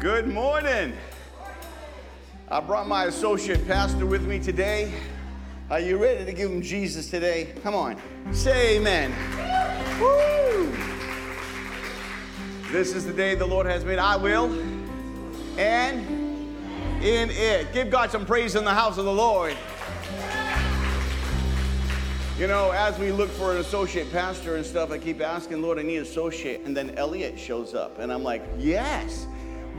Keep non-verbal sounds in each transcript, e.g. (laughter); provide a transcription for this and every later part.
Good morning. I brought my associate pastor with me today. Are you ready to give him Jesus today? Come on, say amen. Woo! This is the day the Lord has made. I will. And in it. Give God some praise in the house of the Lord. You know, as we look for an associate pastor and stuff, I keep asking, Lord, I need an associate. And then Elliot shows up. And I'm like, yes.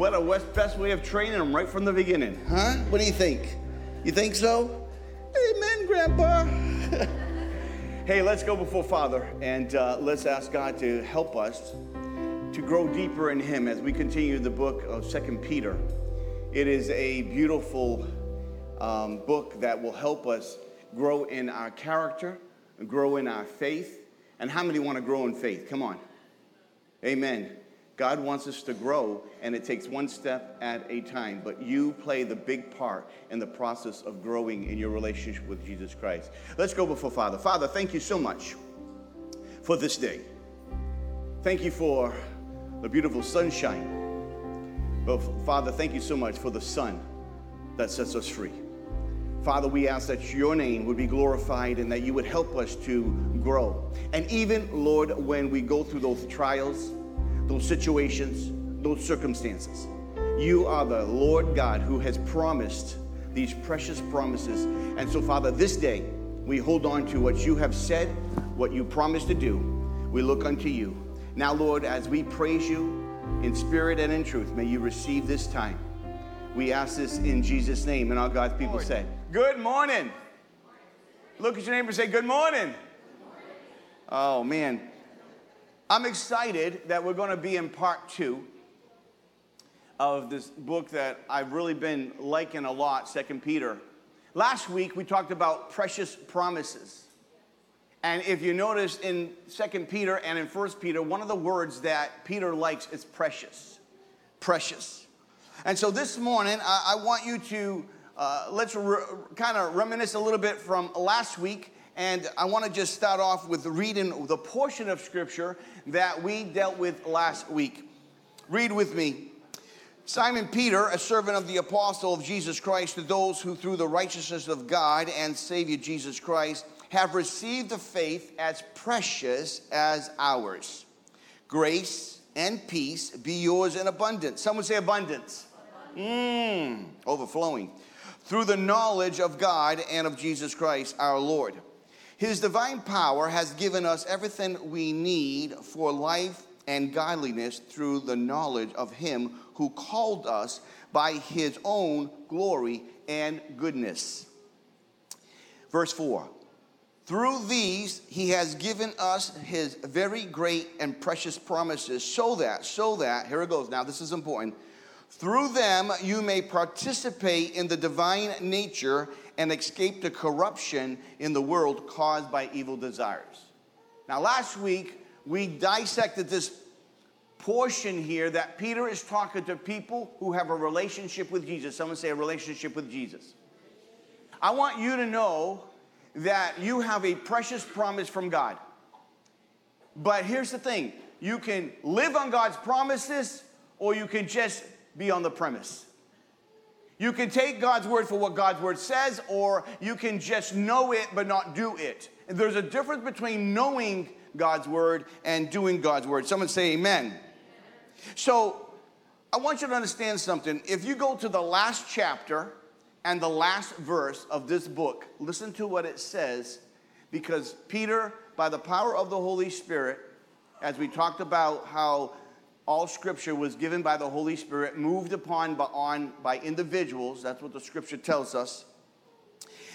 What a best way of training them right from the beginning. Huh? What do you think? You think so? Amen, Grandpa. (laughs) hey, let's go before Father and uh, let's ask God to help us to grow deeper in Him as we continue the book of Second Peter. It is a beautiful um, book that will help us grow in our character grow in our faith. And how many want to grow in faith? Come on. Amen. God wants us to grow, and it takes one step at a time. But you play the big part in the process of growing in your relationship with Jesus Christ. Let's go before Father. Father, thank you so much for this day. Thank you for the beautiful sunshine. But Father, thank you so much for the son that sets us free. Father, we ask that your name would be glorified and that you would help us to grow. And even, Lord, when we go through those trials, those situations, those circumstances, you are the Lord God who has promised these precious promises. And so, Father, this day we hold on to what you have said, what you promised to do. We look unto you. Now, Lord, as we praise you in spirit and in truth, may you receive this time. We ask this in Jesus' name. And all God's people Lord. say, Good morning. Look at your neighbor and say, Good morning. Oh, man. I'm excited that we're going to be in part two of this book that I've really been liking a lot, Second Peter. Last week we talked about precious promises. And if you notice in Second Peter and in First Peter, one of the words that Peter likes is precious. Precious. And so this morning, I, I want you to uh, let's re- kind of reminisce a little bit from last week. And I want to just start off with reading the portion of scripture that we dealt with last week. Read with me. Simon Peter, a servant of the apostle of Jesus Christ, to those who through the righteousness of God and Savior Jesus Christ have received the faith as precious as ours. Grace and peace be yours in abundance. Someone say abundance. Mmm, overflowing. Through the knowledge of God and of Jesus Christ our Lord. His divine power has given us everything we need for life and godliness through the knowledge of Him who called us by His own glory and goodness. Verse 4 Through these He has given us His very great and precious promises, so that, so that, here it goes, now this is important through them, you may participate in the divine nature and escape the corruption in the world caused by evil desires. Now, last week, we dissected this portion here that Peter is talking to people who have a relationship with Jesus. Someone say a relationship with Jesus. I want you to know that you have a precious promise from God. But here's the thing you can live on God's promises, or you can just be on the premise. You can take God's word for what God's word says, or you can just know it but not do it. There's a difference between knowing God's word and doing God's word. Someone say amen. So I want you to understand something. If you go to the last chapter and the last verse of this book, listen to what it says, because Peter, by the power of the Holy Spirit, as we talked about how all scripture was given by the Holy Spirit, moved upon by, on, by individuals. That's what the scripture tells us.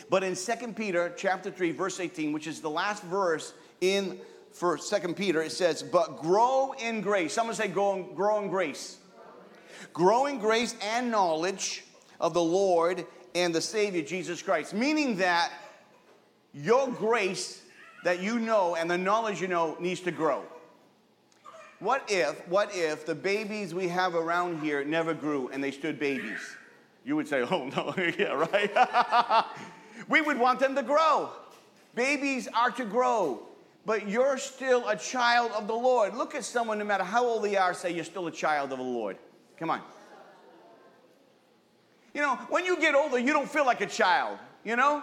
But in 2 Peter chapter 3, verse 18, which is the last verse in for 2 Peter, it says, But grow in grace. Someone say, grow in, grow in grace. Grow in grace and knowledge of the Lord and the Savior Jesus Christ. Meaning that your grace that you know and the knowledge you know needs to grow. What if, what if the babies we have around here never grew and they stood babies? You would say, oh no, (laughs) yeah, right? (laughs) we would want them to grow. Babies are to grow, but you're still a child of the Lord. Look at someone, no matter how old they are, say, you're still a child of the Lord. Come on. You know, when you get older, you don't feel like a child, you know?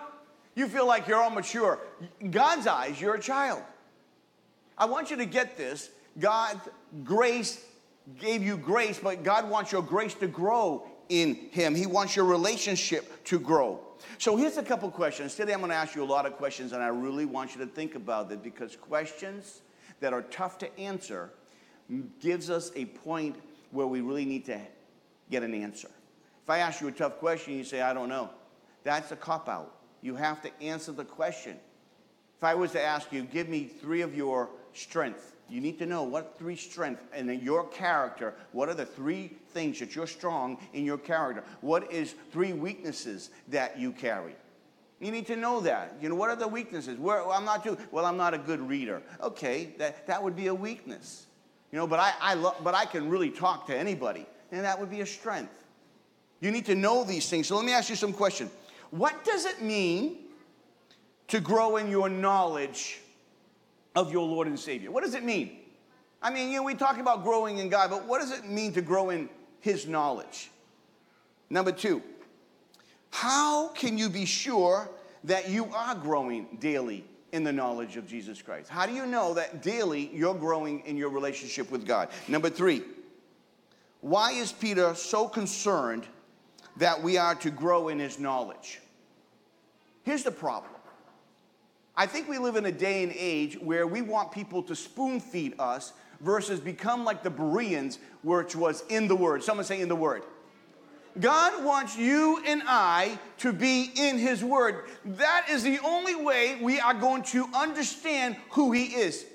You feel like you're all mature. In God's eyes, you're a child. I want you to get this. God's grace gave you grace, but God wants your grace to grow in Him. He wants your relationship to grow. So here's a couple questions. Today I'm going to ask you a lot of questions, and I really want you to think about it because questions that are tough to answer gives us a point where we really need to get an answer. If I ask you a tough question, you say, I don't know. That's a cop out. You have to answer the question. If I was to ask you, give me three of your strengths, you need to know what three strengths and in your character, what are the three things that you're strong in your character? What is three weaknesses that you carry? You need to know that. You know, what are the weaknesses? Where, well, I'm not too, well, I'm not a good reader. Okay, that, that would be a weakness. You know, but I, I lo- but I can really talk to anybody, and that would be a strength. You need to know these things. So let me ask you some questions. What does it mean to grow in your knowledge of your Lord and Savior? What does it mean? I mean, you know, we talk about growing in God, but what does it mean to grow in His knowledge? Number two, how can you be sure that you are growing daily in the knowledge of Jesus Christ? How do you know that daily you're growing in your relationship with God? Number three, why is Peter so concerned that we are to grow in his knowledge? Here's the problem I think we live in a day and age where we want people to spoon feed us versus become like the Bereans, which was in the Word. Someone say in the Word. God wants you and I to be in His Word. That is the only way we are going to understand who He is.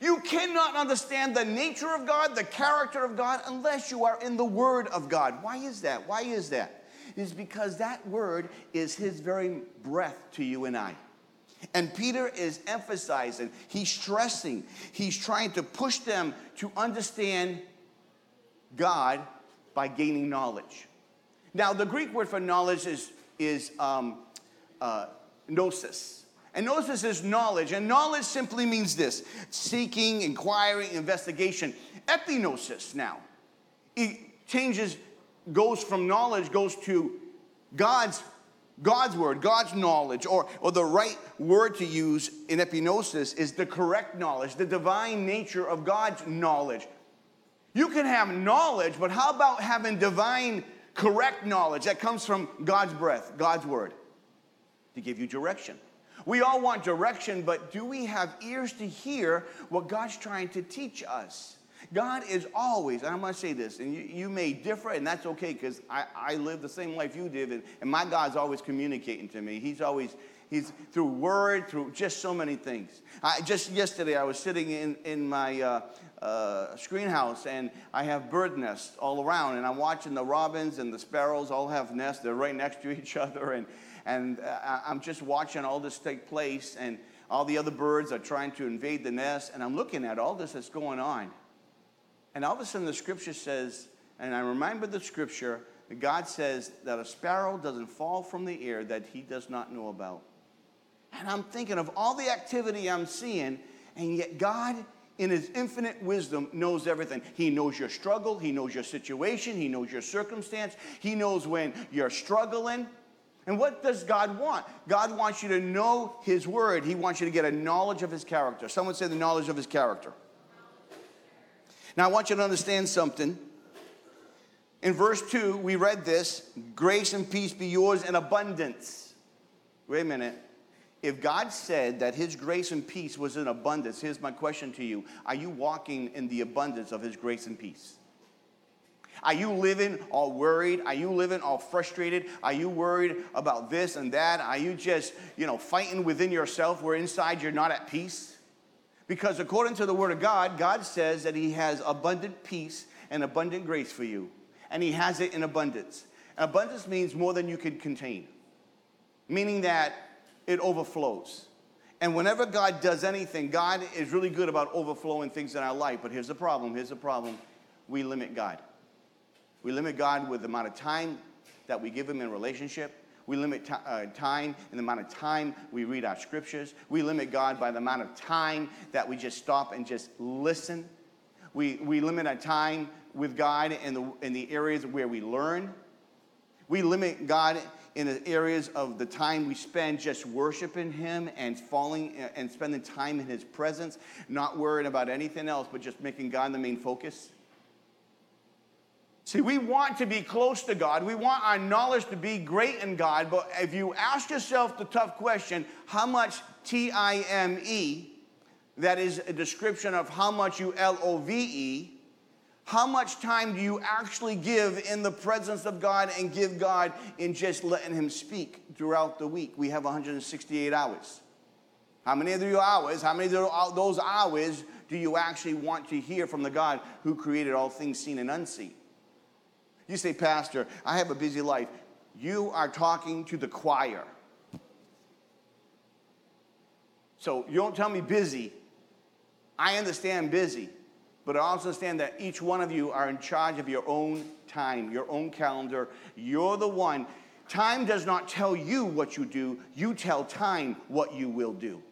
You cannot understand the nature of God, the character of God, unless you are in the Word of God. Why is that? Why is that? It is because that Word is His very breath to you and I. And Peter is emphasizing, he's stressing, he's trying to push them to understand God by gaining knowledge. Now, the Greek word for knowledge is, is um, uh, gnosis. And gnosis is knowledge. And knowledge simply means this seeking, inquiring, investigation. Epignosis now. It changes, goes from knowledge, goes to God's God's word, God's knowledge, or, or the right word to use in epignosis is the correct knowledge, the divine nature of God's knowledge. You can have knowledge, but how about having divine, correct knowledge that comes from God's breath, God's word, to give you direction? We all want direction, but do we have ears to hear what God's trying to teach us? God is always, and I'm going to say this, and you, you may differ, and that's okay because I, I live the same life you did, and, and my God's always communicating to me. He's always, he's through word, through just so many things. I, just yesterday, I was sitting in, in my uh, uh, screen house, and I have bird nests all around, and I'm watching the robins and the sparrows all have nests. They're right next to (laughs) each other, and, and uh, I'm just watching all this take place, and all the other birds are trying to invade the nest, and I'm looking at all this that's going on. And all of a sudden, the scripture says, and I remember the scripture, God says that a sparrow doesn't fall from the air that he does not know about. And I'm thinking of all the activity I'm seeing, and yet God, in his infinite wisdom, knows everything. He knows your struggle, he knows your situation, he knows your circumstance, he knows when you're struggling. And what does God want? God wants you to know his word. He wants you to get a knowledge of his character. Someone say the knowledge of his character. Now, I want you to understand something. In verse 2, we read this grace and peace be yours in abundance. Wait a minute. If God said that His grace and peace was in abundance, here's my question to you Are you walking in the abundance of His grace and peace? Are you living all worried? Are you living all frustrated? Are you worried about this and that? Are you just, you know, fighting within yourself where inside you're not at peace? Because according to the Word of God, God says that He has abundant peace and abundant grace for you. And He has it in abundance. And abundance means more than you can contain, meaning that it overflows. And whenever God does anything, God is really good about overflowing things in our life. But here's the problem here's the problem we limit God. We limit God with the amount of time that we give Him in relationship. We limit t- uh, time and the amount of time we read our scriptures. We limit God by the amount of time that we just stop and just listen. We, we limit our time with God in the, in the areas where we learn. We limit God in the areas of the time we spend just worshiping Him and falling and spending time in His presence, not worrying about anything else, but just making God the main focus. See, we want to be close to God. We want our knowledge to be great in God. But if you ask yourself the tough question, how much T I M E, that is a description of how much you L O V E, how much time do you actually give in the presence of God and give God in just letting Him speak throughout the week? We have 168 hours. How many of those hours, how many of uh, those hours do you actually want to hear from the God who created all things seen and unseen? You say, Pastor, I have a busy life. You are talking to the choir. So you don't tell me busy. I understand busy, but I also understand that each one of you are in charge of your own time, your own calendar. You're the one. Time does not tell you what you do, you tell time what you will do.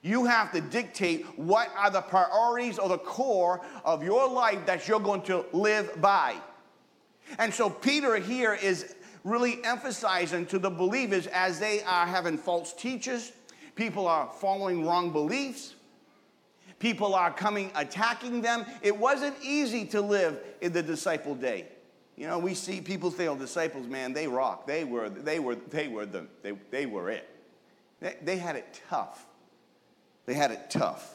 You have to dictate what are the priorities or the core of your life that you're going to live by. And so Peter here is really emphasizing to the believers as they are having false teachers, people are following wrong beliefs, people are coming attacking them. It wasn't easy to live in the disciple day. You know, we see people say, "Oh, disciples, man, they rock. They were, they were, they were the, they, they were it. They, they had it tough. They had it tough."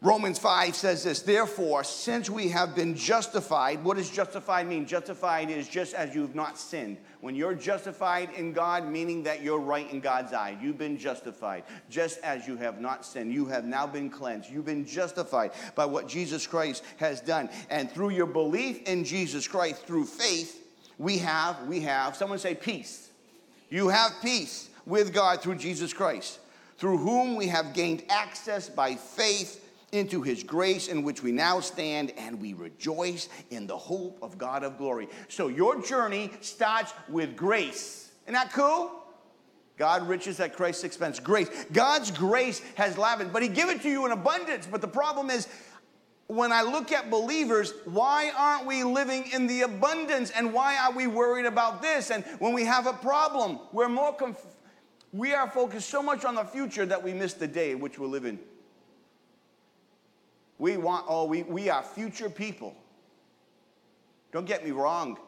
Romans 5 says this, therefore, since we have been justified, what does justified mean? Justified is just as you've not sinned. When you're justified in God, meaning that you're right in God's eye, you've been justified. Just as you have not sinned, you have now been cleansed. You've been justified by what Jesus Christ has done. And through your belief in Jesus Christ, through faith, we have, we have, someone say peace. You have peace with God through Jesus Christ, through whom we have gained access by faith into his grace in which we now stand and we rejoice in the hope of God of glory. So your journey starts with grace. Isn't that cool? God riches at Christ's expense. Grace. God's grace has lavished, but he give it to you in abundance. But the problem is, when I look at believers, why aren't we living in the abundance? And why are we worried about this? And when we have a problem, we're more conf- we are focused so much on the future that we miss the day in which we're living. We want, oh, we, we are future people. Don't get me wrong.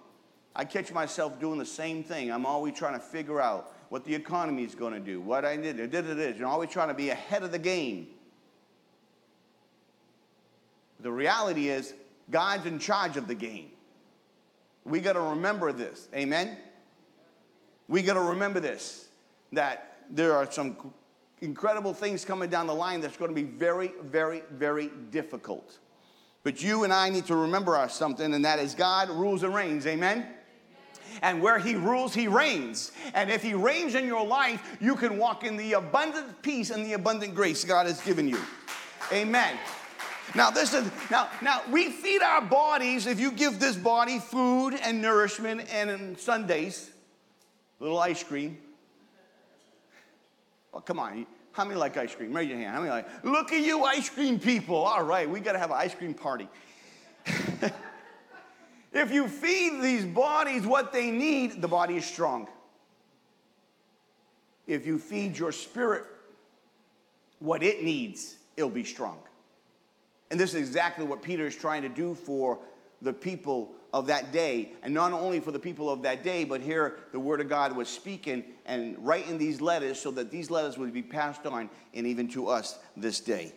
I catch myself doing the same thing. I'm always trying to figure out what the economy is going to do, what I did, did it is, and always trying to be ahead of the game. The reality is, God's in charge of the game. We got to remember this. Amen? We got to remember this that there are some incredible things coming down the line that's going to be very, very, very difficult. But you and I need to remember our something, and that is God rules and reigns. Amen? And where He rules, He reigns. And if He reigns in your life, you can walk in the abundant peace and the abundant grace God has given you. Amen. Now this is now now we feed our bodies. If you give this body food and nourishment and sundaes, little ice cream, Oh, come on. How many like ice cream? Raise your hand. How many like, look at you ice cream people. All right, we got to have an ice cream party. (laughs) if you feed these bodies what they need, the body is strong. If you feed your spirit what it needs, it'll be strong. And this is exactly what Peter is trying to do for the people of that day. And not only for the people of that day, but here the Word of God was speaking and writing these letters so that these letters would be passed on and even to us this day.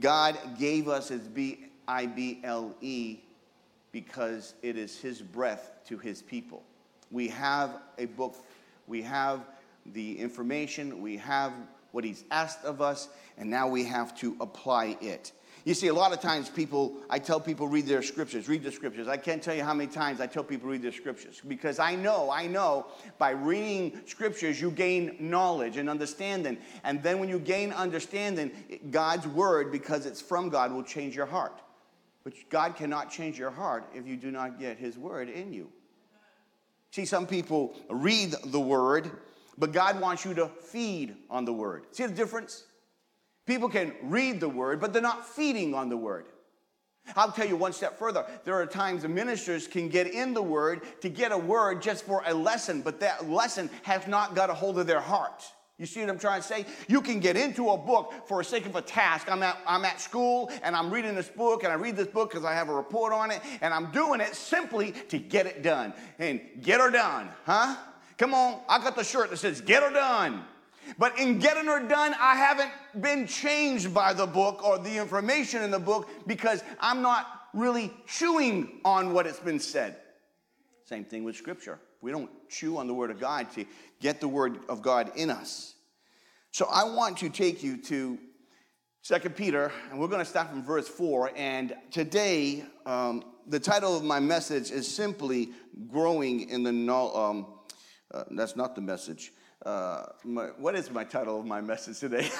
God gave us his B I B L E because it is his breath to his people. We have a book, we have the information, we have what he's asked of us, and now we have to apply it. You see, a lot of times people, I tell people read their scriptures, read the scriptures. I can't tell you how many times I tell people read their scriptures because I know, I know by reading scriptures you gain knowledge and understanding. And then when you gain understanding, God's word, because it's from God, will change your heart. But God cannot change your heart if you do not get his word in you. See, some people read the word, but God wants you to feed on the word. See the difference? People can read the word, but they're not feeding on the word. I'll tell you one step further. There are times ministers can get in the word to get a word just for a lesson, but that lesson has not got a hold of their heart. You see what I'm trying to say? You can get into a book for the sake of a task. I'm at, I'm at school and I'm reading this book and I read this book because I have a report on it and I'm doing it simply to get it done. And get her done, huh? Come on, I got the shirt that says get her done. But in getting her done, I haven't been changed by the book or the information in the book because I'm not really chewing on what it's been said. Same thing with Scripture. We don't chew on the Word of God to get the Word of God in us. So I want to take you to Second Peter, and we're going to start from verse 4. And today, um, the title of my message is simply Growing in the Knowledge. Um, uh, that's not the message. Uh, my, what is my title of my message today? (laughs)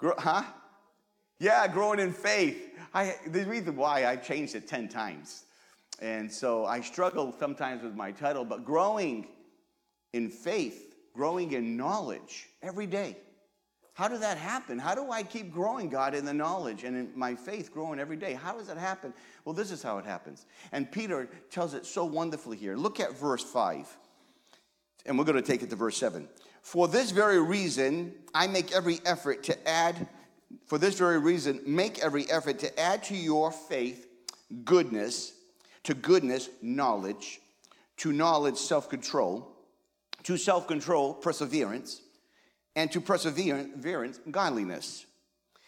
huh? Yeah, growing in faith. I, the reason why I changed it 10 times. And so I struggle sometimes with my title, but growing in faith, growing in knowledge every day. How did that happen? How do I keep growing, God, in the knowledge and in my faith growing every day? How does that happen? Well, this is how it happens. And Peter tells it so wonderfully here. Look at verse 5 and we're going to take it to verse 7. For this very reason, I make every effort to add, for this very reason, make every effort to add to your faith goodness, to goodness, knowledge, to knowledge, self control, to self control, perseverance, and to perseverance, godliness,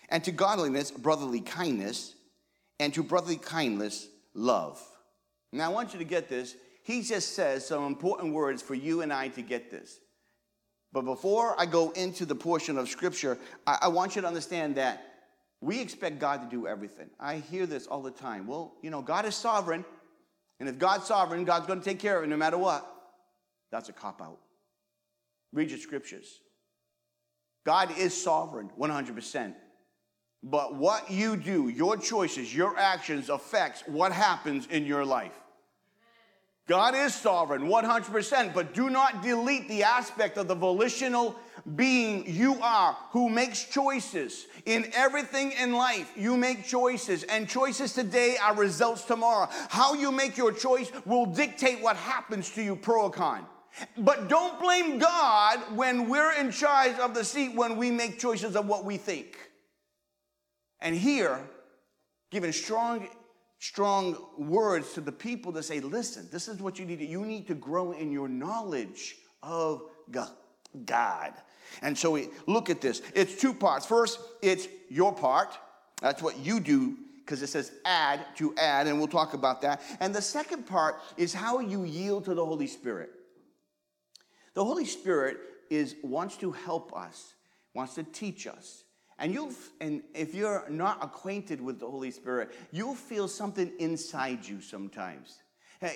and to godliness, brotherly kindness, and to brotherly kindness, love. Now, I want you to get this he just says some important words for you and I to get this. But before I go into the portion of scripture, I, I, want you to understand that we expect God to do everything. I hear this all the time. Well, you know, God is sovereign. And if God's sovereign, God's going to take care of it no matter what. That's a cop out. Read your scriptures. God is sovereign 100%. But what you do, your choices, your actions affects what happens in your life. God is sovereign 100%, but do not delete the aspect of the volitional being you are who makes choices. In everything in life, you make choices, and choices today are results tomorrow. How you make your choice will dictate what happens to you, pro or con. But don't blame God when we're in charge of the seat when we make choices of what we think. And here, given strong strong words to the people to say, listen, this is what you need you need to grow in your knowledge of God. And so we look at this. It's two parts. First, it's your part. That's what you do because it says add to add, and we'll talk about that. And the second part is how you yield to the Holy Spirit. The Holy Spirit is wants to help us, wants to teach us, and you'll and if you're not acquainted with the Holy Spirit, you'll feel something inside you sometimes.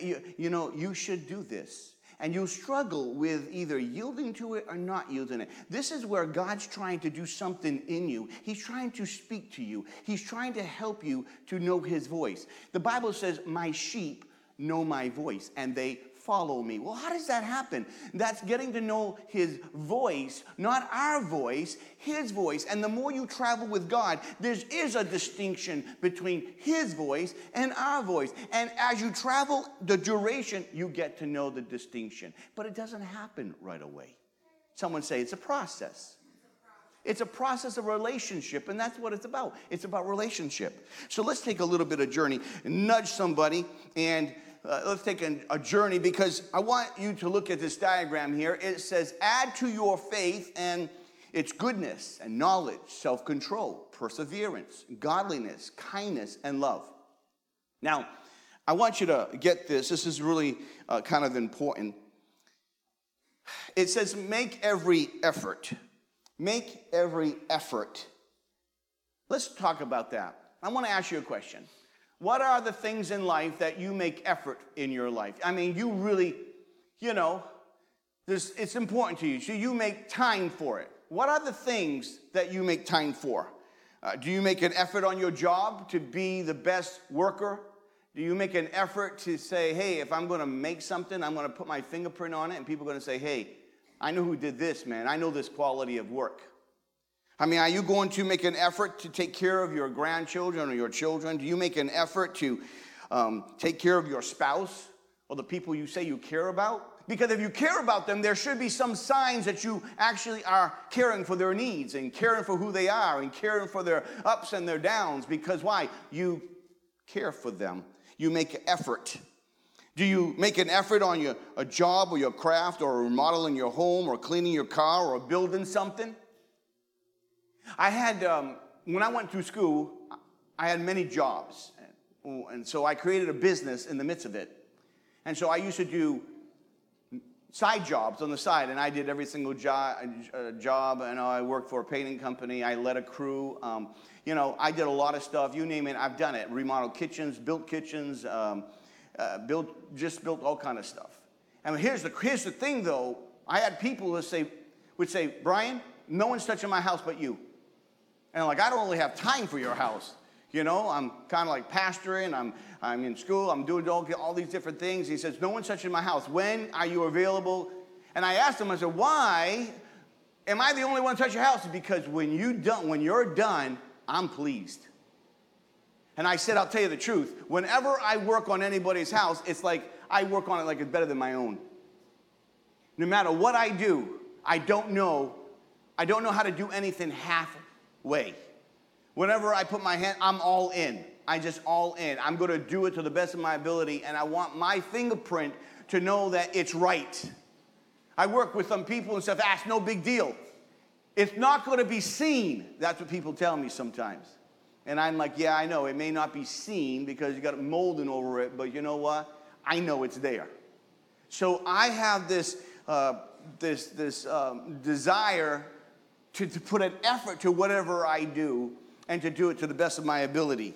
You, you know, you should do this. And you'll struggle with either yielding to it or not yielding it. This is where God's trying to do something in you. He's trying to speak to you. He's trying to help you to know his voice. The Bible says, My sheep know my voice, and they follow me. Well, how does that happen? That's getting to know his voice, not our voice, his voice. And the more you travel with God, there is a distinction between his voice and our voice. And as you travel the duration, you get to know the distinction. But it doesn't happen right away. Someone say it's a process. It's a process of relationship, and that's what it's about. It's about relationship. So let's take a little bit of journey, nudge somebody, and uh, let's take a, a journey because I want you to look at this diagram here. It says, add to your faith and its goodness and knowledge, self control, perseverance, godliness, kindness, and love. Now, I want you to get this. This is really uh, kind of important. It says, make every effort. Make every effort. Let's talk about that. I want to ask you a question. What are the things in life that you make effort in your life? I mean, you really, you know, this, it's important to you. So you make time for it. What are the things that you make time for? Uh, do you make an effort on your job to be the best worker? Do you make an effort to say, hey, if I'm going to make something, I'm going to put my fingerprint on it, and people are going to say, hey, I know who did this, man. I know this quality of work. I mean, are you going to make an effort to take care of your grandchildren or your children? Do you make an effort to um, take care of your spouse or the people you say you care about? Because if you care about them, there should be some signs that you actually are caring for their needs and caring for who they are and caring for their ups and their downs. Because why? You care for them. You make effort. Do you make an effort on your a job or your craft or remodeling your home or cleaning your car or building something? I had um, when I went through school, I had many jobs, and so I created a business in the midst of it. And so I used to do side jobs on the side, and I did every single jo- uh, job. And I worked for a painting company. I led a crew. Um, you know, I did a lot of stuff. You name it, I've done it. Remodeled kitchens, built kitchens, um, uh, built just built all kind of stuff. And here's the here's the thing, though. I had people that say would say, Brian, no one's touching my house but you. And like, I don't really have time for your house. You know, I'm kind of like pastoring, I'm, I'm in school, I'm doing all, all these different things. He says, No one's touching my house. When are you available? And I asked him, I said, Why am I the only one to touch your house? Because when, you done, when you're done, I'm pleased. And I said, I'll tell you the truth. Whenever I work on anybody's house, it's like I work on it like it's better than my own. No matter what I do, I don't know. I don't know how to do anything halfway. Whenever I put my hand, I'm all in. I just all in. I'm going to do it to the best of my ability, and I want my fingerprint to know that it's right. I work with some people and stuff, that's no big deal. It's not going to be seen. That's what people tell me sometimes. And I'm like, yeah, I know. It may not be seen because you got molding over it, but you know what? I know it's there. So I have this, uh, this, this um, desire to, to put an effort to whatever I do and to do it to the best of my ability.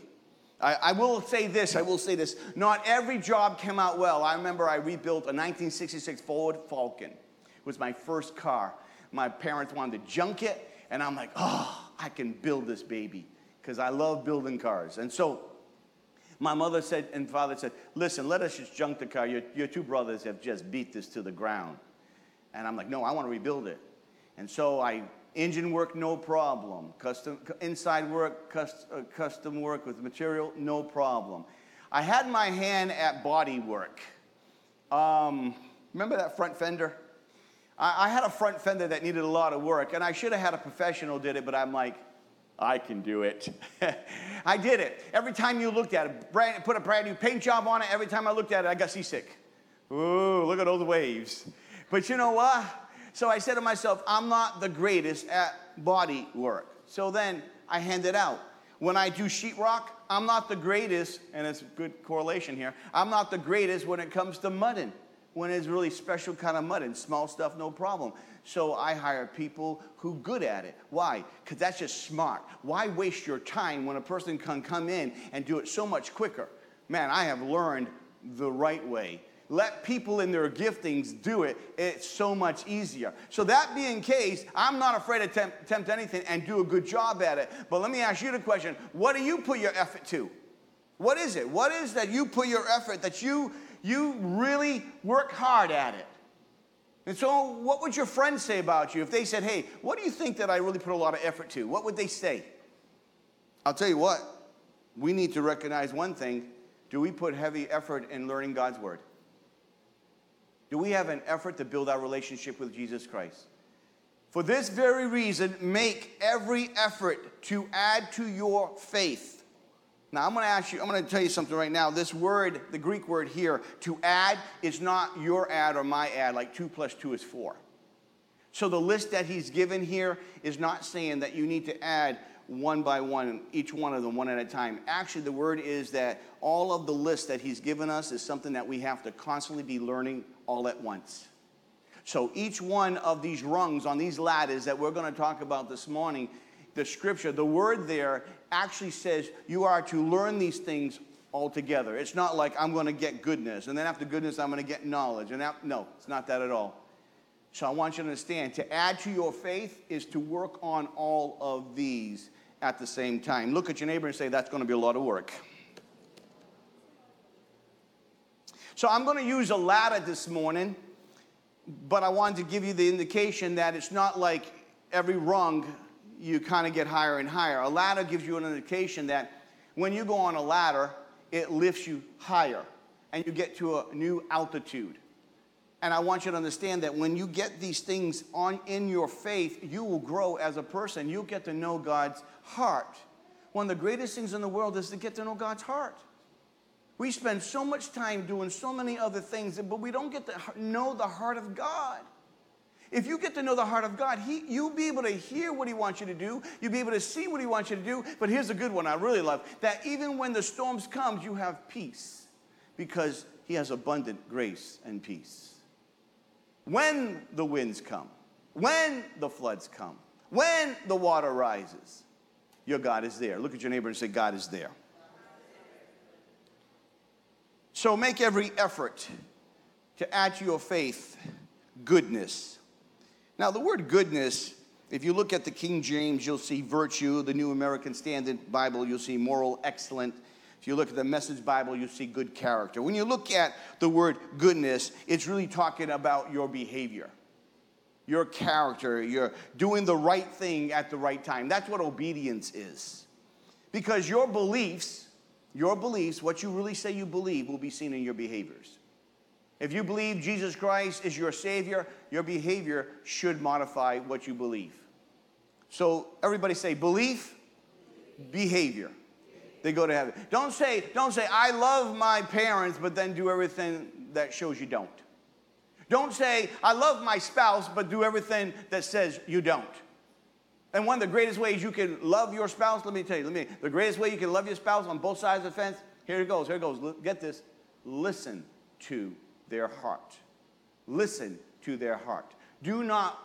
I, I, will say this, I will say this. Not every job came out well. I remember I rebuilt a 1966 Ford Falcon. It was my first car. My parents wanted to junk it, and I'm like, oh, I can build this baby because I love building cars. And so my mother said and father said, listen, let us just junk the car. Your, your two brothers have just beat this to the ground. And I'm like, no, I want to rebuild it. And so I Engine work, no problem. Custom, inside work, custom, uh, custom work with material, no problem. I had my hand at body work. Um, remember that front fender? I, I had a front fender that needed a lot of work, and I should have had a professional did it, but I'm like, I can do it. (laughs) I did it. Every time you looked at it, brand, put a brand new paint job on it, every time I looked at it, I got seasick. Ooh, look at those waves. But you know what? So I said to myself, I'm not the greatest at body work. So then I hand it out. When I do sheetrock, I'm not the greatest, and it's a good correlation here. I'm not the greatest when it comes to mudding, when it's really special kind of mudding. Small stuff, no problem. So I hire people who good at it. Why? Because that's just smart. Why waste your time when a person can come in and do it so much quicker? Man, I have learned the right way let people in their giftings do it, it's so much easier. So, that being case, I'm not afraid to tempt, attempt anything and do a good job at it. But let me ask you the question what do you put your effort to? What is it? What is that you put your effort, that you, you really work hard at it? And so, what would your friends say about you if they said, Hey, what do you think that I really put a lot of effort to? What would they say? I'll tell you what, we need to recognize one thing do we put heavy effort in learning God's Word? Do we have an effort to build our relationship with Jesus Christ? For this very reason, make every effort to add to your faith. Now, I'm going to ask you, I'm going to tell you something right now. This word, the Greek word here, to add, is not your add or my add, like two plus two is four. So the list that he's given here is not saying that you need to add one by one, each one of them one at a time. Actually, the word is that all of the list that he's given us is something that we have to constantly be learning all at once. So each one of these rungs on these ladders that we're going to talk about this morning, the scripture, the word there actually says you are to learn these things all together. It's not like I'm going to get goodness, and then after goodness, I'm going to get knowledge. And that, no, it's not that at all. So I want you to understand to add to your faith is to work on all of these at the same time. Look at your neighbor and say, That's going to be a lot of work. So I'm going to use a ladder this morning, but I wanted to give you the indication that it's not like every rung you kind of get higher and higher. A ladder gives you an indication that when you go on a ladder, it lifts you higher and you get to a new altitude. And I want you to understand that when you get these things on in your faith, you will grow as a person. You'll get to know God's heart. One of the greatest things in the world is to get to know God's heart. We spend so much time doing so many other things, but we don't get to know the heart of God. If you get to know the heart of God, he, you'll be able to hear what He wants you to do. You'll be able to see what He wants you to do. But here's a good one I really love that even when the storms come, you have peace because He has abundant grace and peace. When the winds come, when the floods come, when the water rises, your God is there. Look at your neighbor and say, God is there. So make every effort to add to your faith goodness now, the word goodness, if you look at the King James, you'll see virtue. The New American Standard Bible, you'll see moral, excellent. If you look at the Message Bible, you'll see good character. When you look at the word goodness, it's really talking about your behavior, your character, you're doing the right thing at the right time. That's what obedience is. Because your beliefs, your beliefs, what you really say you believe, will be seen in your behaviors. If you believe Jesus Christ is your Savior, your behavior should modify what you believe. So everybody say belief, behavior. They go to heaven. Don't say, don't say, I love my parents, but then do everything that shows you don't. Don't say, I love my spouse, but do everything that says you don't. And one of the greatest ways you can love your spouse, let me tell you, let me, the greatest way you can love your spouse on both sides of the fence, here it goes, here it goes. Get this. Listen to their heart. Listen to their heart. Do not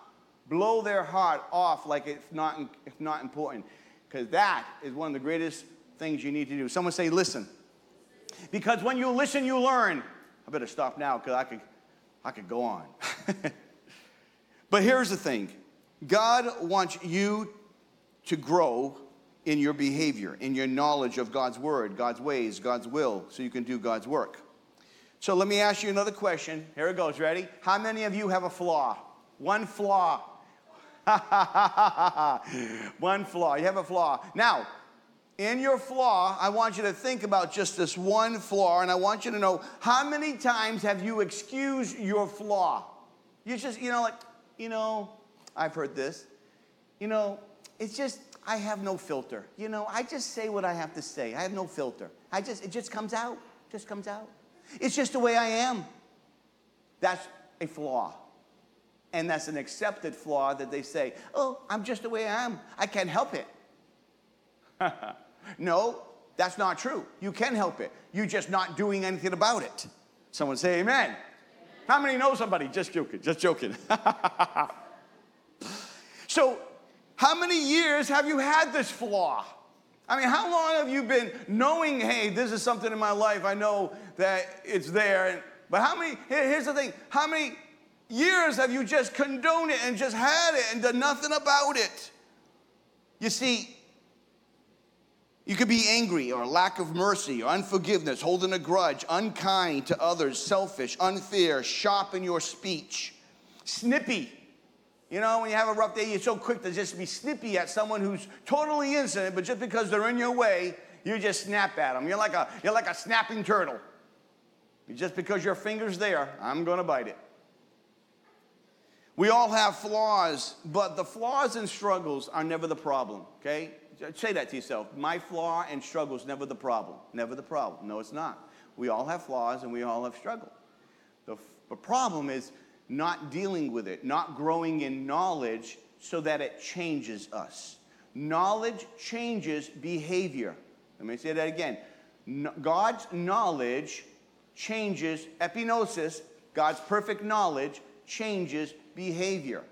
blow their heart off like it's not, it's not important, because that is one of the greatest things you need to do. Someone say, listen. Because when you listen, you learn. I better stop now because I could, I could go on. (laughs) but here's the thing God wants you to grow in your behavior, in your knowledge of God's word, God's ways, God's will, so you can do God's work. So let me ask you another question. Here it goes. Ready? How many of you have a flaw? One flaw. (laughs) one flaw. You have a flaw. Now, in your flaw, I want you to think about just this one flaw, and I want you to know how many times have you excused your flaw? You just, you know, like, you know, I've heard this. You know, it's just, I have no filter. You know, I just say what I have to say. I have no filter. I just, it just comes out. Just comes out. It's just the way I am. That's a flaw. And that's an accepted flaw that they say, oh, I'm just the way I am. I can't help it. (laughs) no, that's not true. You can help it. You're just not doing anything about it. Someone say amen. amen. How many know somebody? Just joking, just joking. (laughs) so, how many years have you had this flaw? I mean, how long have you been knowing, hey, this is something in my life, I know that it's there. But how many, here's the thing, how many years have you just condoned it and just had it and done nothing about it? You see, you could be angry or lack of mercy or unforgiveness, holding a grudge, unkind to others, selfish, unfair, sharp in your speech, snippy you know, when you have a rough day, you're so quick to just be snippy at someone who's totally innocent, but just because they're in your way, you just snap at them. You're like a, you're like a snapping turtle. Just because your finger's there, I'm going to bite it. We all have flaws, but the flaws and struggles are never the problem, okay? Say that to yourself. My flaw and struggle is never the problem. Never the problem. No, it's not. We all have flaws and we all have struggle. The, the problem is not dealing with it, not growing in knowledge so that it changes us. Knowledge changes behavior. Let me say that again. God's knowledge changes, epignosis, God's perfect knowledge changes behavior.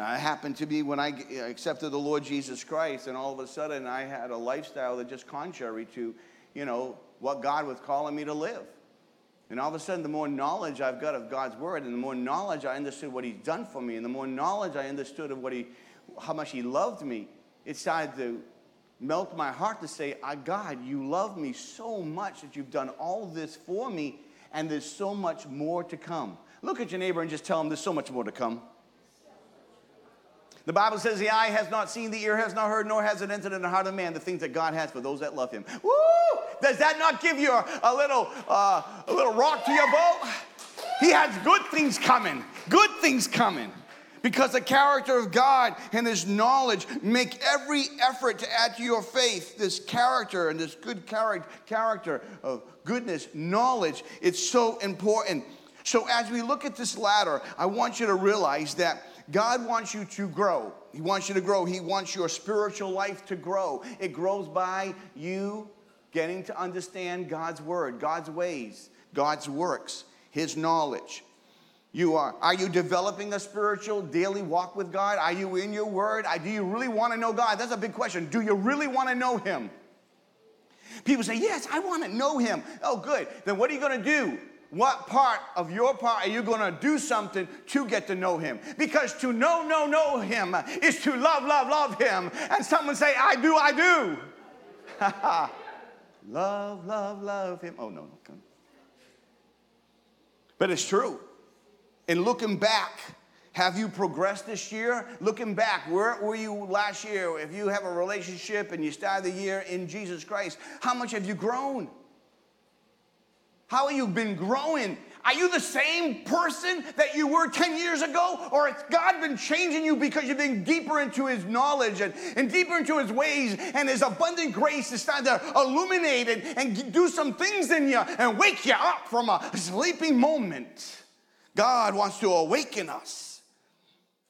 Now, it happened to be when I accepted the Lord Jesus Christ, and all of a sudden I had a lifestyle that just contrary to, you know, what God was calling me to live. And all of a sudden, the more knowledge I've got of God's word, and the more knowledge I understood what He's done for me, and the more knowledge I understood of what He, how much He loved me, it started to melt my heart to say, ah, God, you love me so much that you've done all this for me, and there's so much more to come. Look at your neighbor and just tell him there's so much more to come. The Bible says the eye has not seen, the ear has not heard, nor has it entered in the heart of man the things that God has for those that love him. Woo! Does that not give you a, a little, uh, a little rock to your boat? He has good things coming, good things coming. Because the character of God and His knowledge make every effort to add to your faith this character and this good character of goodness, knowledge. It's so important. So, as we look at this ladder, I want you to realize that God wants you to grow. He wants you to grow. He wants your spiritual life to grow. It grows by you getting to understand God's word, God's ways, God's works, His knowledge. You are. Are you developing a spiritual daily walk with God? Are you in your word? Do you really want to know God? That's a big question. Do you really want to know Him? People say, Yes, I want to know Him. Oh, good. Then what are you going to do? What part of your part are you going to do something to get to know him? Because to know, know, know him is to love, love, love him. And someone say, I do, I do. (laughs) love, love, love him. Oh, no, no. Come. But it's true. And looking back, have you progressed this year? Looking back, where were you last year? If you have a relationship and you start the year in Jesus Christ, how much have you grown? How have you been growing? Are you the same person that you were 10 years ago? Or has God been changing you because you've been deeper into His knowledge and, and deeper into His ways and His abundant grace is starting to illuminate and, and do some things in you and wake you up from a sleeping moment? God wants to awaken us.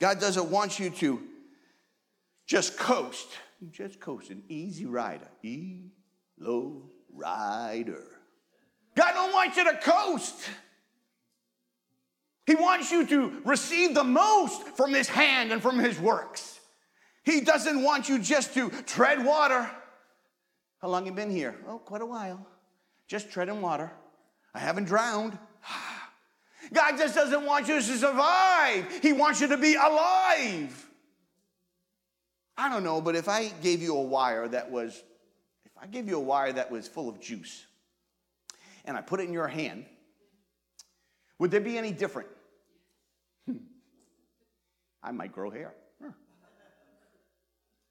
God doesn't want you to just coast. Just coast, an easy rider. E low rider. God don't want you to coast. He wants you to receive the most from His hand and from His works. He doesn't want you just to tread water. How long you been here? Oh, quite a while. Just treading water. I haven't drowned. (sighs) God just doesn't want you to survive. He wants you to be alive. I don't know, but if I gave you a wire that was, if I gave you a wire that was full of juice, and I put it in your hand, would there be any different? Hmm. I might grow hair.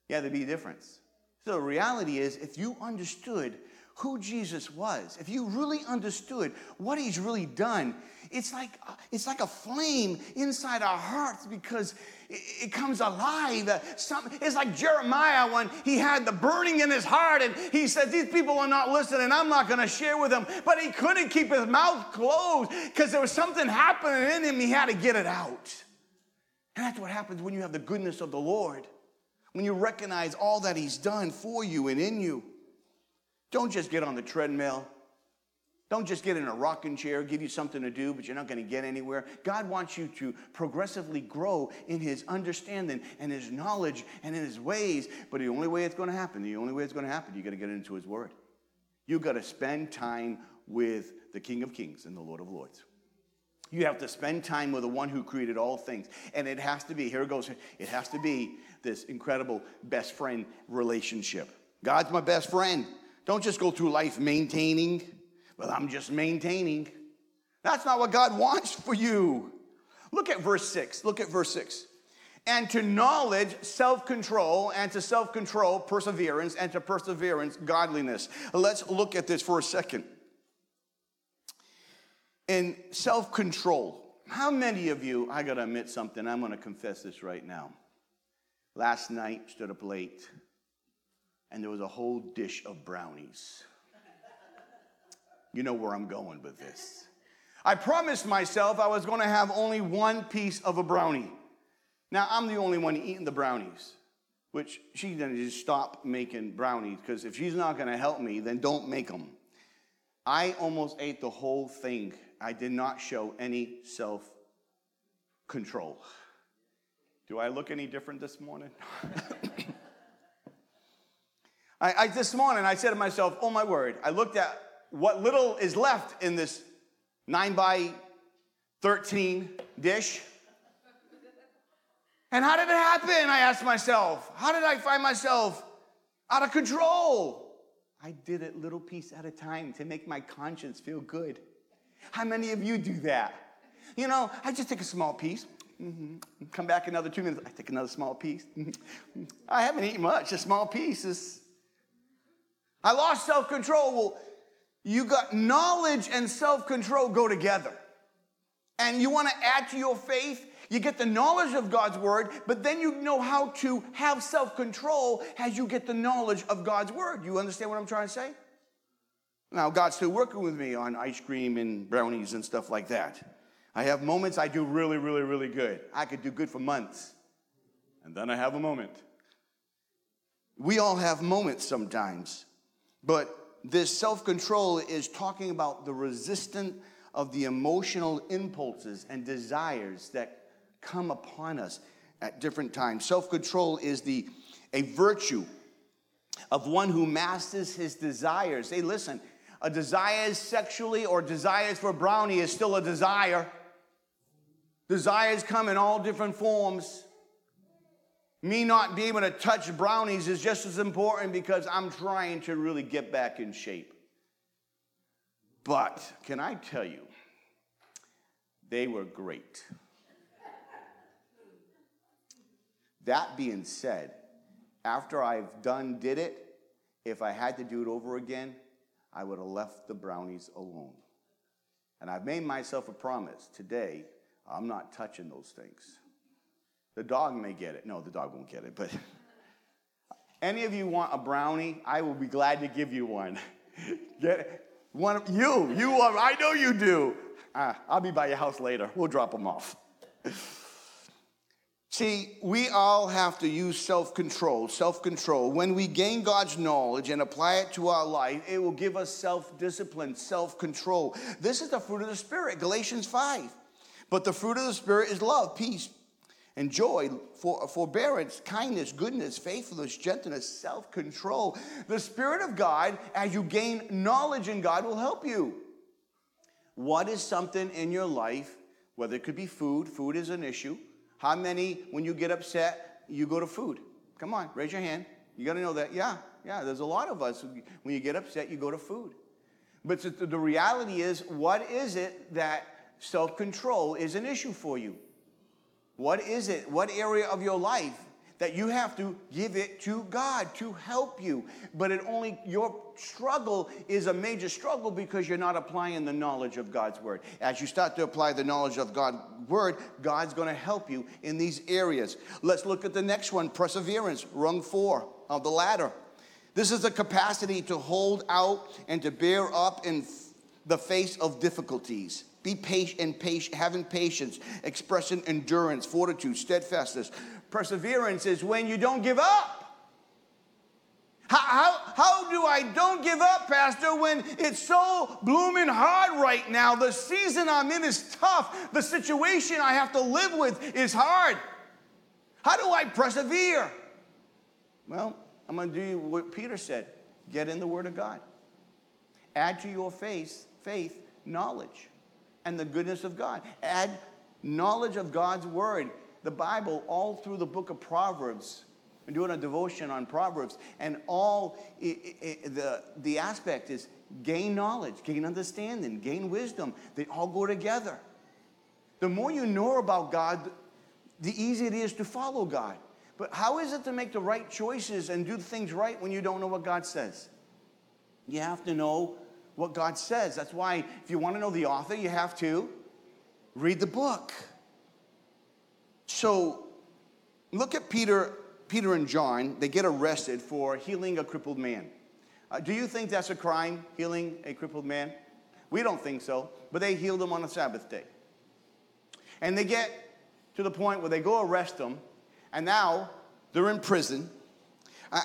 Yeah, there'd be a difference. So the reality is, if you understood who Jesus was, if you really understood what he's really done, it's like it's like a flame inside our hearts because it, it comes alive. Some, it's like Jeremiah when he had the burning in his heart and he said, These people are not listening, I'm not going to share with them. But he couldn't keep his mouth closed because there was something happening in him. He had to get it out. And that's what happens when you have the goodness of the Lord, when you recognize all that he's done for you and in you. Don't just get on the treadmill. Don't just get in a rocking chair, give you something to do, but you're not going to get anywhere. God wants you to progressively grow in His understanding and His knowledge and in His ways. But the only way it's going to happen, the only way it's going to happen, you got to get into His Word. You got to spend time with the King of Kings and the Lord of Lords. You have to spend time with the one who created all things. And it has to be, here it goes, it has to be this incredible best friend relationship. God's my best friend. Don't just go through life maintaining. Well, I'm just maintaining. That's not what God wants for you. Look at verse 6. Look at verse 6. And to knowledge, self control, and to self control, perseverance, and to perseverance, godliness. Let's look at this for a second. In self control, how many of you, I gotta admit something, I'm gonna confess this right now. Last night, stood up late, and there was a whole dish of brownies. You know where I'm going with this. I promised myself I was going to have only one piece of a brownie. Now, I'm the only one eating the brownies, which she's going to just stop making brownies because if she's not going to help me, then don't make them. I almost ate the whole thing. I did not show any self control. Do I look any different this morning? (laughs) I, I, this morning I said to myself, "Oh my word!" I looked at what little is left in this nine by thirteen dish. And how did it happen? I asked myself. How did I find myself out of control? I did it little piece at a time to make my conscience feel good. How many of you do that? You know, I just take a small piece, Mm-hmm. Come back another two minutes. I take another small piece. Mm-hmm. I haven't eaten much, A small pieces. I lost self control. Well, you got knowledge and self control go together. And you want to add to your faith, you get the knowledge of God's word, but then you know how to have self control as you get the knowledge of God's word. You understand what I'm trying to say? Now, God's still working with me on ice cream and brownies and stuff like that. I have moments I do really, really, really good. I could do good for months. And then I have a moment. We all have moments sometimes. But this self control is talking about the resistance of the emotional impulses and desires that come upon us at different times. Self control is the, a virtue of one who masters his desires. Hey, listen, a desire sexually or desires for brownie is still a desire. Desires come in all different forms. Me not being able to touch brownies is just as important because I'm trying to really get back in shape. But can I tell you, they were great. That being said, after I've done did it, if I had to do it over again, I would have left the brownies alone. And I've made myself a promise today, I'm not touching those things. The dog may get it. No, the dog won't get it, but (laughs) any of you want a brownie, I will be glad to give you one. (laughs) get it. One you, you are, I know you do. Ah, I'll be by your house later. We'll drop them off. (laughs) See, we all have to use self control. Self control. When we gain God's knowledge and apply it to our life, it will give us self discipline, self control. This is the fruit of the Spirit, Galatians 5. But the fruit of the Spirit is love, peace, and joy, for, forbearance, kindness, goodness, faithfulness, gentleness, self control. The Spirit of God, as you gain knowledge in God, will help you. What is something in your life, whether it could be food, food is an issue. How many, when you get upset, you go to food? Come on, raise your hand. You got to know that. Yeah, yeah, there's a lot of us. When you get upset, you go to food. But the reality is, what is it that self control is an issue for you? What is it? What area of your life that you have to give it to God to help you? But it only, your struggle is a major struggle because you're not applying the knowledge of God's word. As you start to apply the knowledge of God's word, God's going to help you in these areas. Let's look at the next one perseverance, rung four of the ladder. This is the capacity to hold out and to bear up in the face of difficulties. Be patient and patient, having patience, expressing endurance, fortitude, steadfastness. Perseverance is when you don't give up. How, how, how do I don't give up, Pastor, when it's so blooming hard right now? The season I'm in is tough. The situation I have to live with is hard. How do I persevere? Well, I'm going to do what Peter said get in the Word of God. Add to your faith, faith knowledge and the goodness of God. Add knowledge of God's word. The Bible, all through the book of Proverbs, we're doing a devotion on Proverbs, and all the, the aspect is gain knowledge, gain understanding, gain wisdom. They all go together. The more you know about God, the easier it is to follow God. But how is it to make the right choices and do things right when you don't know what God says? You have to know what God says. That's why, if you want to know the author, you have to read the book. So, look at Peter, Peter and John. They get arrested for healing a crippled man. Uh, do you think that's a crime, healing a crippled man? We don't think so, but they healed him on a Sabbath day. And they get to the point where they go arrest him, and now they're in prison.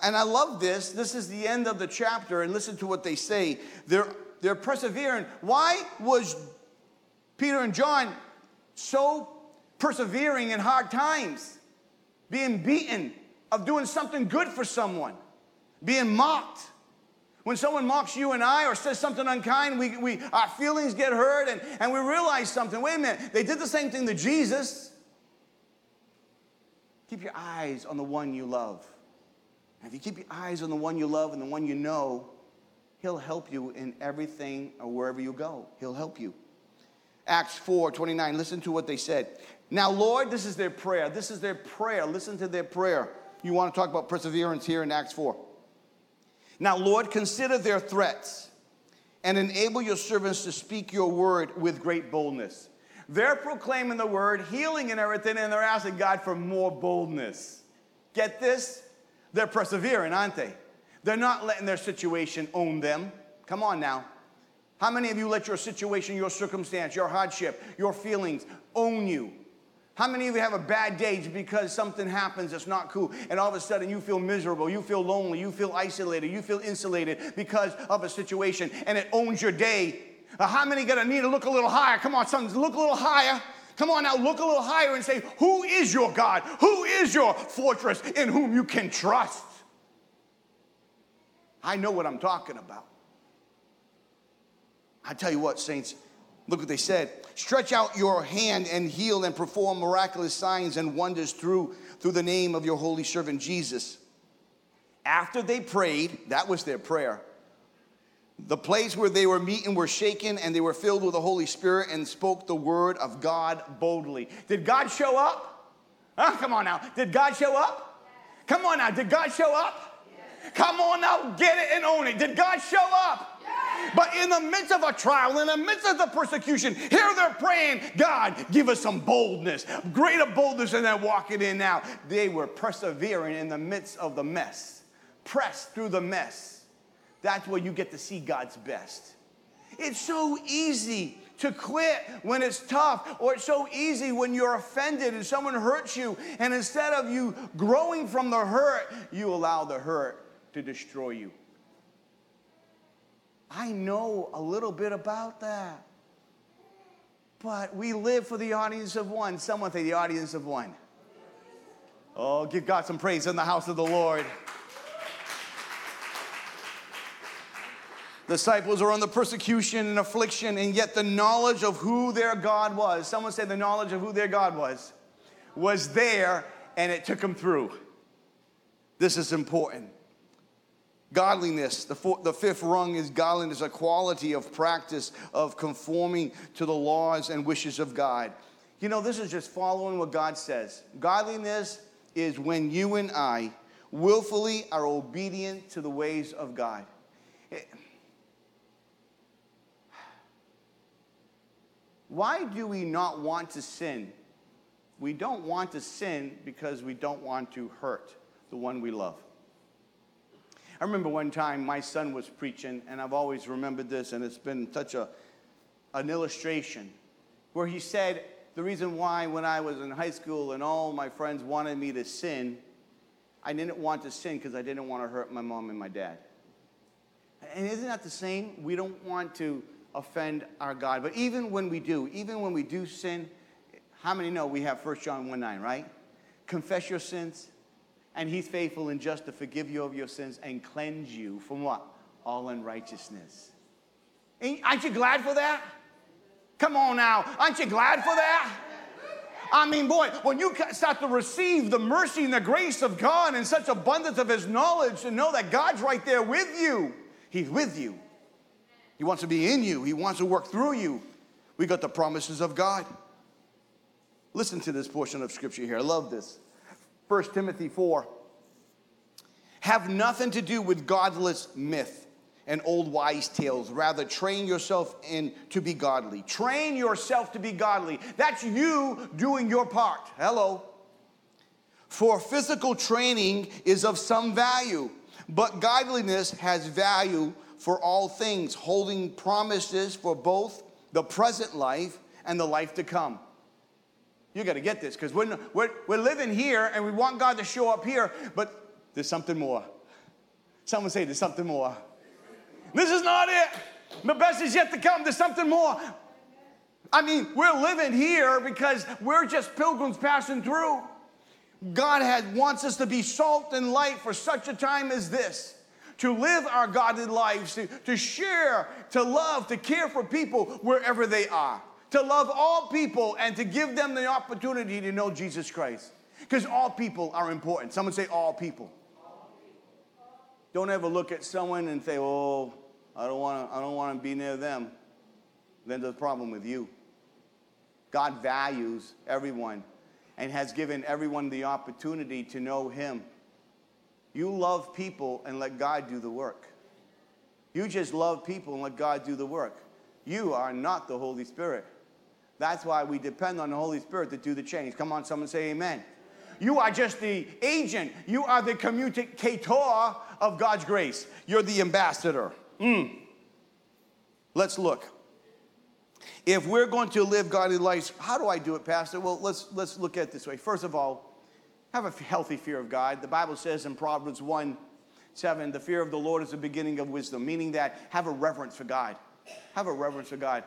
And I love this. This is the end of the chapter, and listen to what they say. They're they're persevering. Why was Peter and John so persevering in hard times? Being beaten, of doing something good for someone, being mocked. When someone mocks you and I or says something unkind, we, we, our feelings get hurt and, and we realize something. Wait a minute, they did the same thing to Jesus. Keep your eyes on the one you love. And if you keep your eyes on the one you love and the one you know, He'll help you in everything or wherever you go. He'll help you. Acts 4 29, listen to what they said. Now, Lord, this is their prayer. This is their prayer. Listen to their prayer. You want to talk about perseverance here in Acts 4. Now, Lord, consider their threats and enable your servants to speak your word with great boldness. They're proclaiming the word, healing and everything, and they're asking God for more boldness. Get this? They're persevering, aren't they? They're not letting their situation own them. Come on now. How many of you let your situation, your circumstance, your hardship, your feelings own you? How many of you have a bad day because something happens that's not cool and all of a sudden you feel miserable, you feel lonely, you feel isolated, you feel insulated because of a situation and it owns your day? Uh, how many gonna need to look a little higher? Come on, sons, look a little higher. Come on now, look a little higher and say, Who is your God? Who is your fortress in whom you can trust? I know what I'm talking about. I tell you what, saints, look what they said. Stretch out your hand and heal and perform miraculous signs and wonders through, through the name of your holy servant Jesus. After they prayed, that was their prayer. The place where they were meeting were shaken and they were filled with the Holy Spirit and spoke the word of God boldly. Did God show up? Huh? Come on now. Did God show up? Come on now. Did God show up? Come on now. Get it and own it. Did God show up? But in the midst of a trial, in the midst of the persecution, here they're praying, God, give us some boldness, greater boldness than they're walking in now. They were persevering in the midst of the mess, pressed through the mess. That's where you get to see God's best. It's so easy to quit when it's tough, or it's so easy when you're offended and someone hurts you, and instead of you growing from the hurt, you allow the hurt to destroy you. I know a little bit about that. But we live for the audience of one. Someone say the audience of one. Oh, give God some praise in the house of the Lord. Disciples are under persecution and affliction, and yet the knowledge of who their God was, someone said the knowledge of who their God was, was there and it took them through. This is important. Godliness, the, four, the fifth rung is godliness, a quality of practice of conforming to the laws and wishes of God. You know, this is just following what God says. Godliness is when you and I willfully are obedient to the ways of God. It, why do we not want to sin? We don't want to sin because we don't want to hurt the one we love. I remember one time my son was preaching, and I've always remembered this, and it's been such a, an illustration where he said, The reason why, when I was in high school and all my friends wanted me to sin, I didn't want to sin because I didn't want to hurt my mom and my dad. And isn't that the same? We don't want to offend our God. But even when we do, even when we do sin, how many know we have 1 John 1 9, right? Confess your sins and he's faithful and just to forgive you of your sins and cleanse you from what? All unrighteousness. Aren't you glad for that? Come on now. Aren't you glad for that? I mean, boy, when you start to receive the mercy and the grace of God and such abundance of His knowledge and know that God's right there with you, He's with you. He wants to be in you, He wants to work through you. We got the promises of God. Listen to this portion of Scripture here. I love this. 1 Timothy 4, have nothing to do with godless myth and old wise tales. Rather, train yourself in to be godly. Train yourself to be godly. That's you doing your part. Hello. For physical training is of some value, but godliness has value for all things, holding promises for both the present life and the life to come. You got to get this because we're, we're, we're living here and we want God to show up here, but there's something more. Someone say, There's something more. This is not it. The best is yet to come. There's something more. I mean, we're living here because we're just pilgrims passing through. God has, wants us to be salt and light for such a time as this to live our godly lives, to, to share, to love, to care for people wherever they are to love all people and to give them the opportunity to know Jesus Christ. Because all people are important. Someone say, all people. Don't ever look at someone and say, oh, I don't want to I don't want to be near them. Then there's a problem with you. God values everyone and has given everyone the opportunity to know Him. You love people and let God do the work. You just love people and let God do the work. You are not the Holy Spirit. That's why we depend on the Holy Spirit to do the change. Come on, someone say amen. You are just the agent. You are the communicator of God's grace. You're the ambassador. Mm. Let's look. If we're going to live godly lives, how do I do it, Pastor? Well, let's, let's look at it this way. First of all, have a healthy fear of God. The Bible says in Proverbs 1 7, the fear of the Lord is the beginning of wisdom, meaning that have a reverence for God. Have a reverence for God.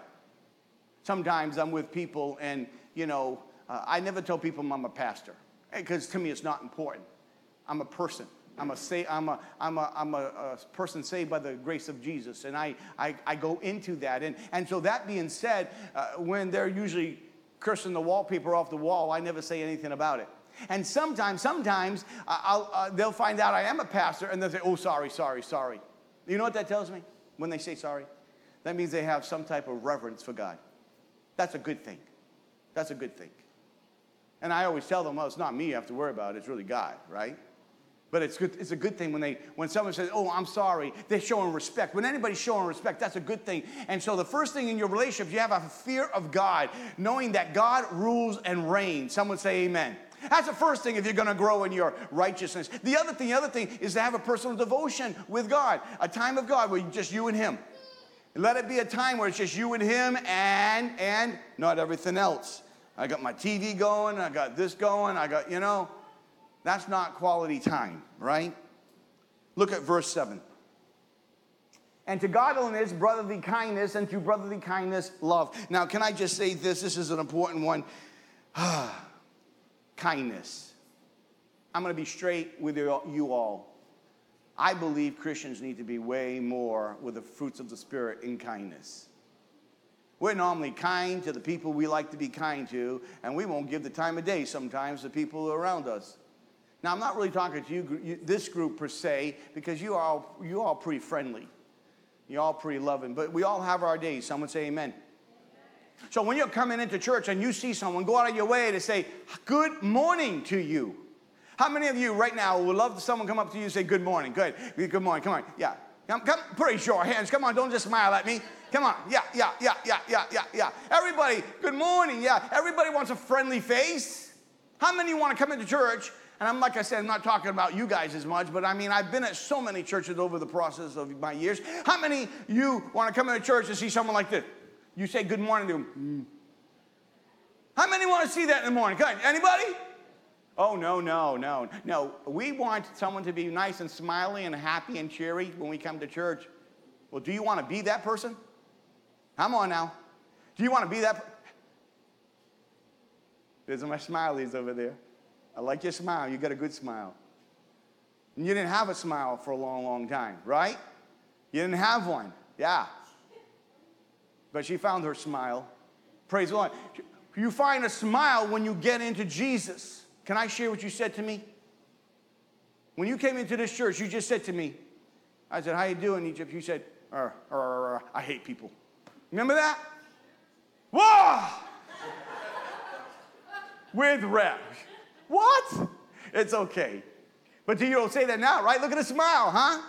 Sometimes I'm with people and, you know, uh, I never tell people I'm a pastor because to me it's not important. I'm a person. I'm a, I'm a, I'm a, I'm a, a, person saved by the grace of Jesus. And I, I, I go into that. And, and so, that being said, uh, when they're usually cursing the wallpaper off the wall, I never say anything about it. And sometimes, sometimes uh, uh, they'll find out I am a pastor and they'll say, oh, sorry, sorry, sorry. You know what that tells me when they say sorry? That means they have some type of reverence for God. That's a good thing. That's a good thing. And I always tell them, well, it's not me you have to worry about, it's really God, right? But it's, good, it's a good thing when, they, when someone says, Oh, I'm sorry, they're showing respect. When anybody's showing respect, that's a good thing. And so the first thing in your relationship, you have a fear of God, knowing that God rules and reigns. Someone say amen. That's the first thing if you're going to grow in your righteousness. The other thing, the other thing is to have a personal devotion with God, a time of God where just you and Him. Let it be a time where it's just you and Him and and not everything else. I got my TV going, I got this going, I got, you know, that's not quality time, right? Look at verse 7. And to godliness, brotherly kindness, and to brotherly kindness, love. Now, can I just say this? This is an important one. (sighs) kindness. I'm going to be straight with you all. I believe Christians need to be way more with the fruits of the Spirit in kindness. We're normally kind to the people we like to be kind to, and we won't give the time of day sometimes to people around us. Now, I'm not really talking to you, this group per se, because you are you all pretty friendly. You're all pretty loving, but we all have our days. Someone say amen. So when you're coming into church and you see someone, go out of your way to say, Good morning to you. How many of you right now would love someone come up to you and say, Good morning? Good. Good morning. Come on. Yeah. Come, come, pretty sure hands. Come on, don't just smile at me. Come on. Yeah, yeah, yeah, yeah, yeah, yeah, yeah. Everybody, good morning. Yeah. Everybody wants a friendly face. How many want to come into church? And I'm like I said, I'm not talking about you guys as much, but I mean, I've been at so many churches over the process of my years. How many you want to come into church and see someone like this? You say good morning to them. Mm. How many want to see that in the morning? Good. Anybody? Oh, no, no, no. No, we want someone to be nice and smiley and happy and cheery when we come to church. Well, do you want to be that person? Come on now. Do you want to be that? There's my smileys over there. I like your smile. You got a good smile. And you didn't have a smile for a long, long time, right? You didn't have one. Yeah. But she found her smile. Praise the Lord. You find a smile when you get into Jesus. Can I share what you said to me? When you came into this church, you just said to me, I said, how you doing, Egypt? You said, uh, uh, uh, I hate people. Remember that? Whoa! With rep. What? It's okay. But you don't say that now, right? Look at the smile, huh?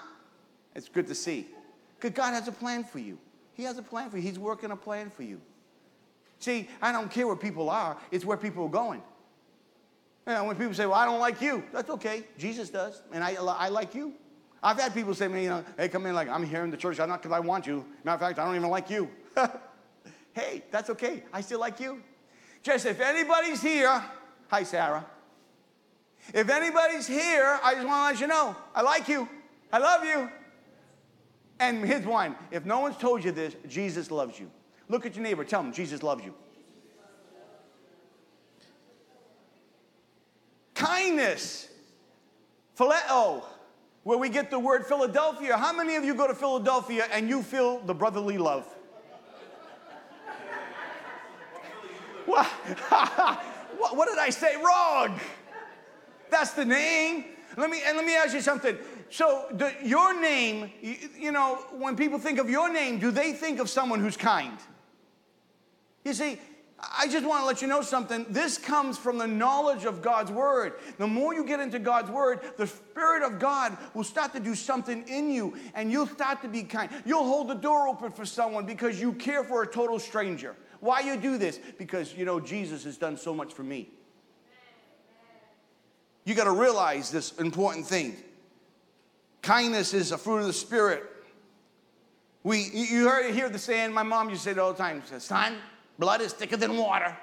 It's good to see. Because God has a plan for you. He has a plan for you. He's working a plan for you. See, I don't care where people are, it's where people are going. And when people say, Well, I don't like you, that's okay. Jesus does. And I, I like you. I've had people say to me, you know, hey, come in like, I'm here in the church, I'm not because I want you. Matter of fact, I don't even like you. (laughs) hey, that's okay. I still like you. Just if anybody's here, hi, Sarah. If anybody's here, I just want to let you know, I like you. I love you. And here's one if no one's told you this, Jesus loves you. Look at your neighbor, tell him, Jesus loves you. Kindness, phileo, where we get the word Philadelphia. How many of you go to Philadelphia and you feel the brotherly love? (laughs) (laughs) what? what did I say wrong? That's the name. Let me and let me ask you something. So your name, you, you know, when people think of your name, do they think of someone who's kind? You see, I just want to let you know something. This comes from the knowledge of God's word. The more you get into God's word, the Spirit of God will start to do something in you and you'll start to be kind. You'll hold the door open for someone because you care for a total stranger. Why you do this? Because you know Jesus has done so much for me. You got to realize this important thing. Kindness is a fruit of the Spirit. We, you heard, hear the saying, my mom used to say it all the time, says, son, blood is thicker than water.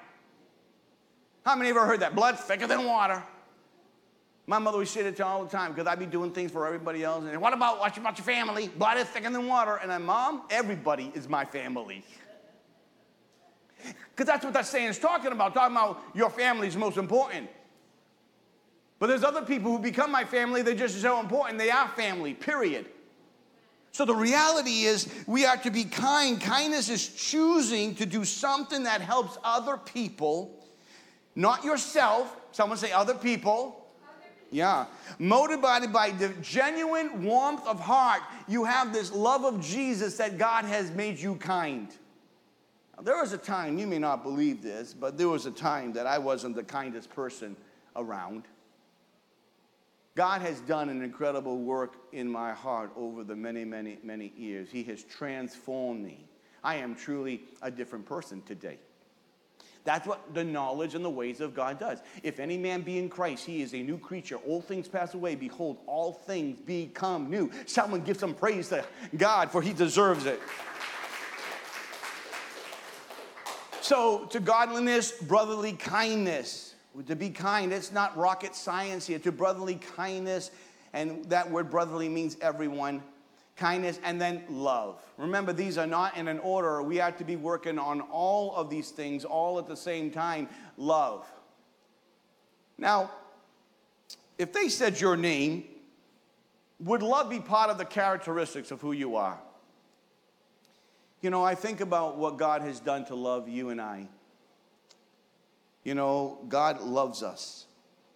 How many of ever heard that? Blood thicker than water. My mother would say it all the time because I'd be doing things for everybody else. And what about what about your family? Blood is thicker than water. And I'm, Mom, everybody is my family. (laughs) Because that's what that saying is talking about, talking about your family is most important. But there's other people who become my family, they're just so important. They are family, period. So the reality is, we are to be kind. Kindness is choosing to do something that helps other people, not yourself. Someone say, other people. Yeah. Motivated by the genuine warmth of heart, you have this love of Jesus that God has made you kind. Now, there was a time, you may not believe this, but there was a time that I wasn't the kindest person around. God has done an incredible work in my heart over the many, many, many years. He has transformed me. I am truly a different person today. That's what the knowledge and the ways of God does. If any man be in Christ, he is a new creature. All things pass away. Behold, all things become new. Someone give some praise to God, for he deserves it. So, to godliness, brotherly kindness to be kind, it's not rocket science here. To brotherly kindness, and that word brotherly means everyone. Kindness and then love. Remember, these are not in an order. We have to be working on all of these things all at the same time. Love. Now, if they said your name, would love be part of the characteristics of who you are? You know, I think about what God has done to love you and I. You know, God loves us.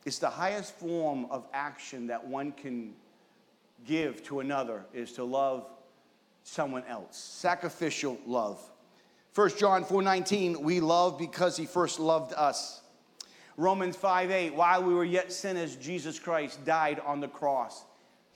It's the highest form of action that one can give to another is to love someone else. Sacrificial love. 1 John 4:19, we love because he first loved us. Romans 5:8, while we were yet sinners, Jesus Christ died on the cross.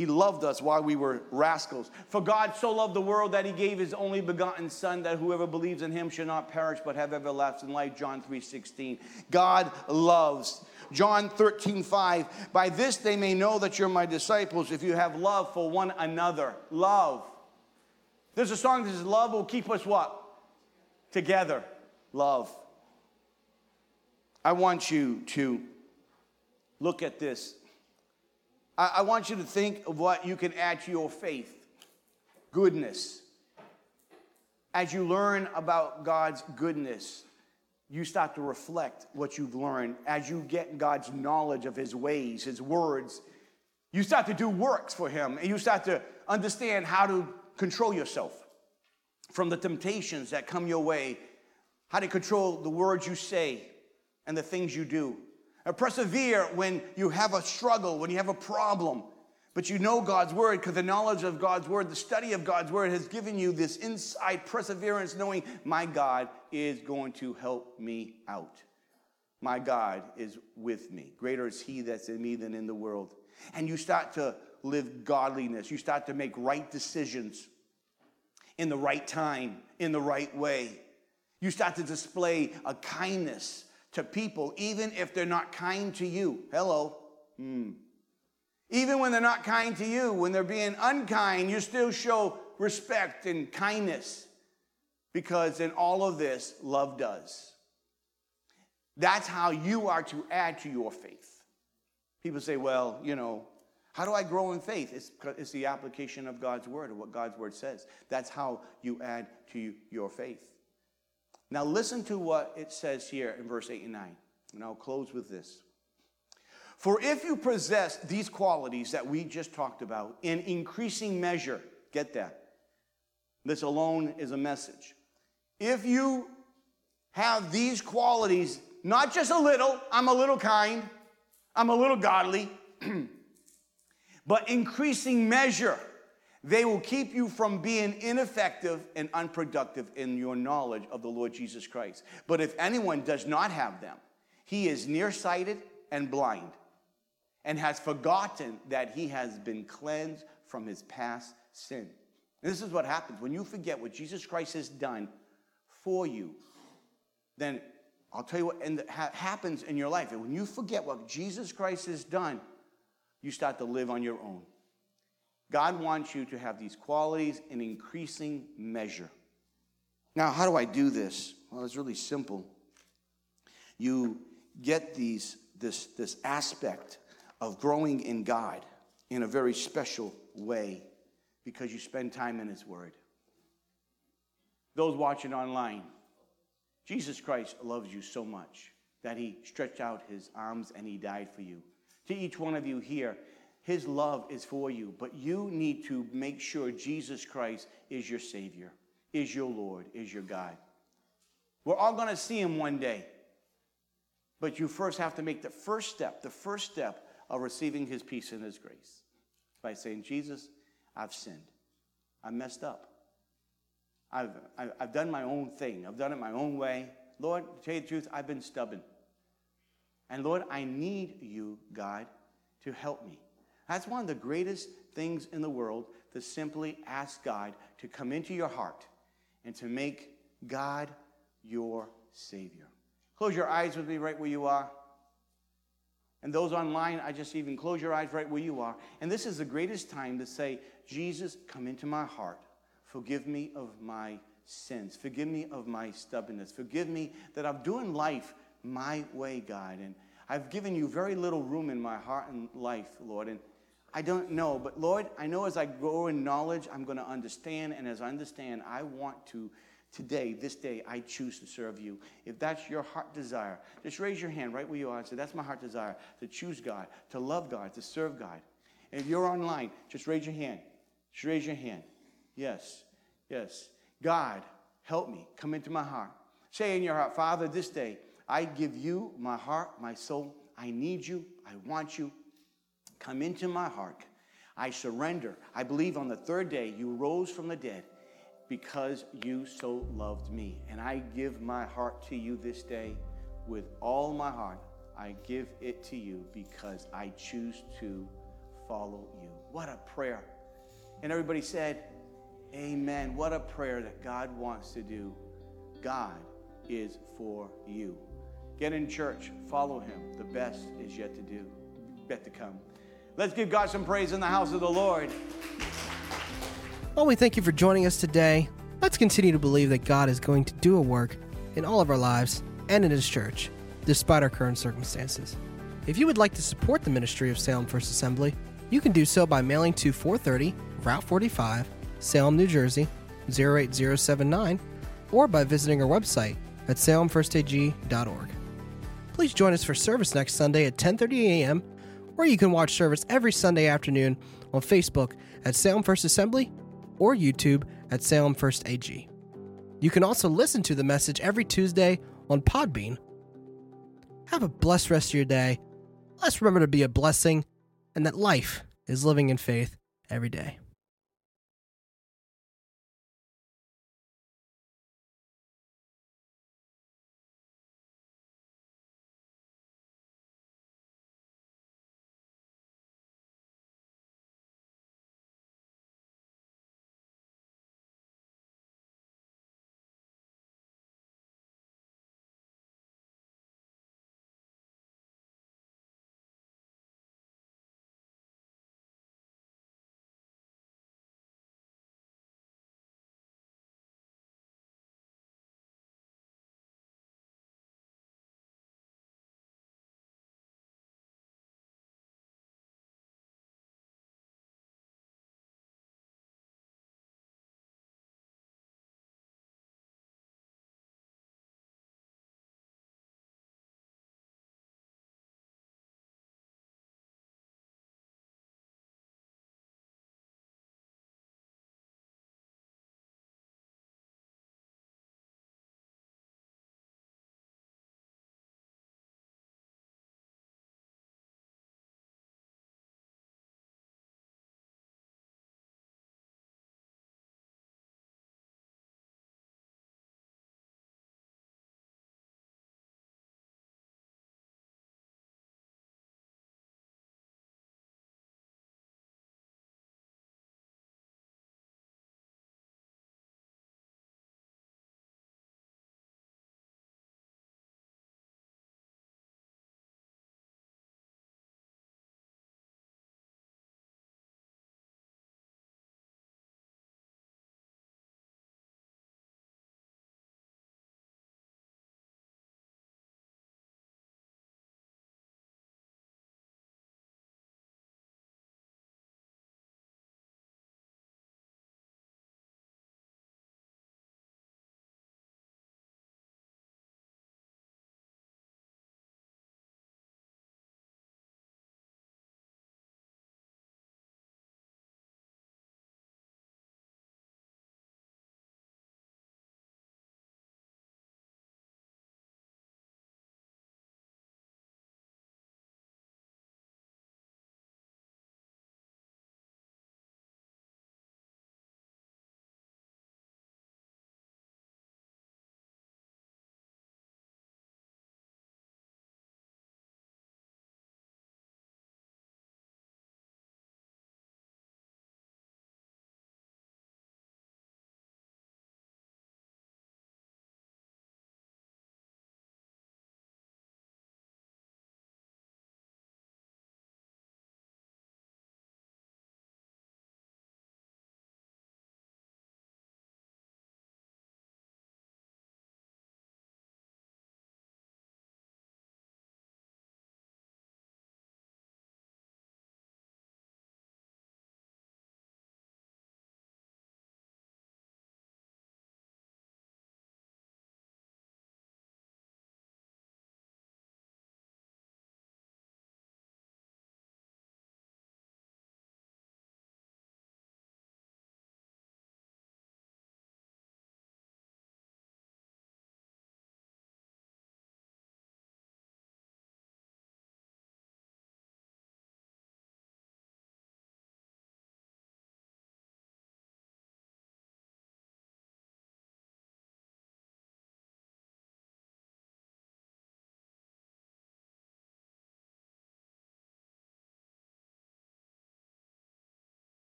He loved us while we were rascals. For God so loved the world that he gave his only begotten son that whoever believes in him shall not perish but have everlasting life. John 3:16. God loves. John 13, 5. By this they may know that you're my disciples if you have love for one another. Love. There's a song that says, Love will keep us what? Together. Love. I want you to look at this I, I want you to think of what you can add to your faith goodness. As you learn about God's goodness, you start to reflect what you've learned. As you get God's knowledge of His ways, His words, you start to do works for Him and you start to understand how to control yourself from the temptations that come your way, how to control the words you say and the things you do. Or persevere when you have a struggle, when you have a problem. But you know God's word because the knowledge of God's word, the study of God's word has given you this inside perseverance, knowing my God is going to help me out. My God is with me. Greater is He that's in me than in the world. And you start to live godliness. You start to make right decisions in the right time, in the right way. You start to display a kindness to people, even if they're not kind to you. Hello. Hmm. Even when they're not kind to you, when they're being unkind, you still show respect and kindness because in all of this, love does. That's how you are to add to your faith. People say, well, you know, how do I grow in faith? It's, it's the application of God's word, or what God's word says. That's how you add to your faith. Now, listen to what it says here in verse 8 and 9. And I'll close with this. For if you possess these qualities that we just talked about in increasing measure, get that. This alone is a message. If you have these qualities, not just a little, I'm a little kind, I'm a little godly, (clears throat) but increasing measure, They will keep you from being ineffective and unproductive in your knowledge of the Lord Jesus Christ. But if anyone does not have them, he is nearsighted and blind and has forgotten that he has been cleansed from his past sin. This is what happens when you forget what Jesus Christ has done for you. Then I'll tell you what happens in your life. And when you forget what Jesus Christ has done, you start to live on your own. God wants you to have these qualities in increasing measure. Now, how do I do this? Well, it's really simple. You get these, this, this aspect of growing in God in a very special way because you spend time in His Word. Those watching online, Jesus Christ loves you so much that He stretched out His arms and He died for you. To each one of you here, his love is for you, but you need to make sure Jesus Christ is your Savior, is your Lord, is your God. We're all going to see Him one day, but you first have to make the first step, the first step of receiving His peace and His grace by saying, Jesus, I've sinned. I messed up. I've, I've done my own thing. I've done it my own way. Lord, to tell you the truth, I've been stubborn. And Lord, I need you, God, to help me. That's one of the greatest things in the world to simply ask God to come into your heart and to make God your Savior. Close your eyes with me right where you are. And those online, I just even close your eyes right where you are. And this is the greatest time to say, Jesus, come into my heart. Forgive me of my sins. Forgive me of my stubbornness. Forgive me that I'm doing life my way, God. And I've given you very little room in my heart and life, Lord. And I don't know, but Lord, I know as I grow in knowledge, I'm going to understand. And as I understand, I want to, today, this day, I choose to serve you. If that's your heart desire, just raise your hand right where you are and say, That's my heart desire to choose God, to love God, to serve God. And if you're online, just raise your hand. Just raise your hand. Yes, yes. God, help me. Come into my heart. Say in your heart, Father, this day, I give you my heart, my soul. I need you. I want you. Come into my heart. I surrender. I believe on the third day you rose from the dead because you so loved me. And I give my heart to you this day with all my heart. I give it to you because I choose to follow you. What a prayer. And everybody said, Amen. What a prayer that God wants to do. God is for you. Get in church, follow him. The best is yet to do, yet to come. Let's give God some praise in the house of the Lord. Well, we thank you for joining us today. Let's continue to believe that God is going to do a work in all of our lives and in His church, despite our current circumstances. If you would like to support the ministry of Salem First Assembly, you can do so by mailing to 430 Route 45, Salem, New Jersey 08079, or by visiting our website at salemfirstag.org. Please join us for service next Sunday at 10:30 a.m or you can watch service every Sunday afternoon on Facebook at Salem First Assembly or YouTube at Salem First AG. You can also listen to the message every Tuesday on Podbean. Have a blessed rest of your day. Let's remember to be a blessing and that life is living in faith every day.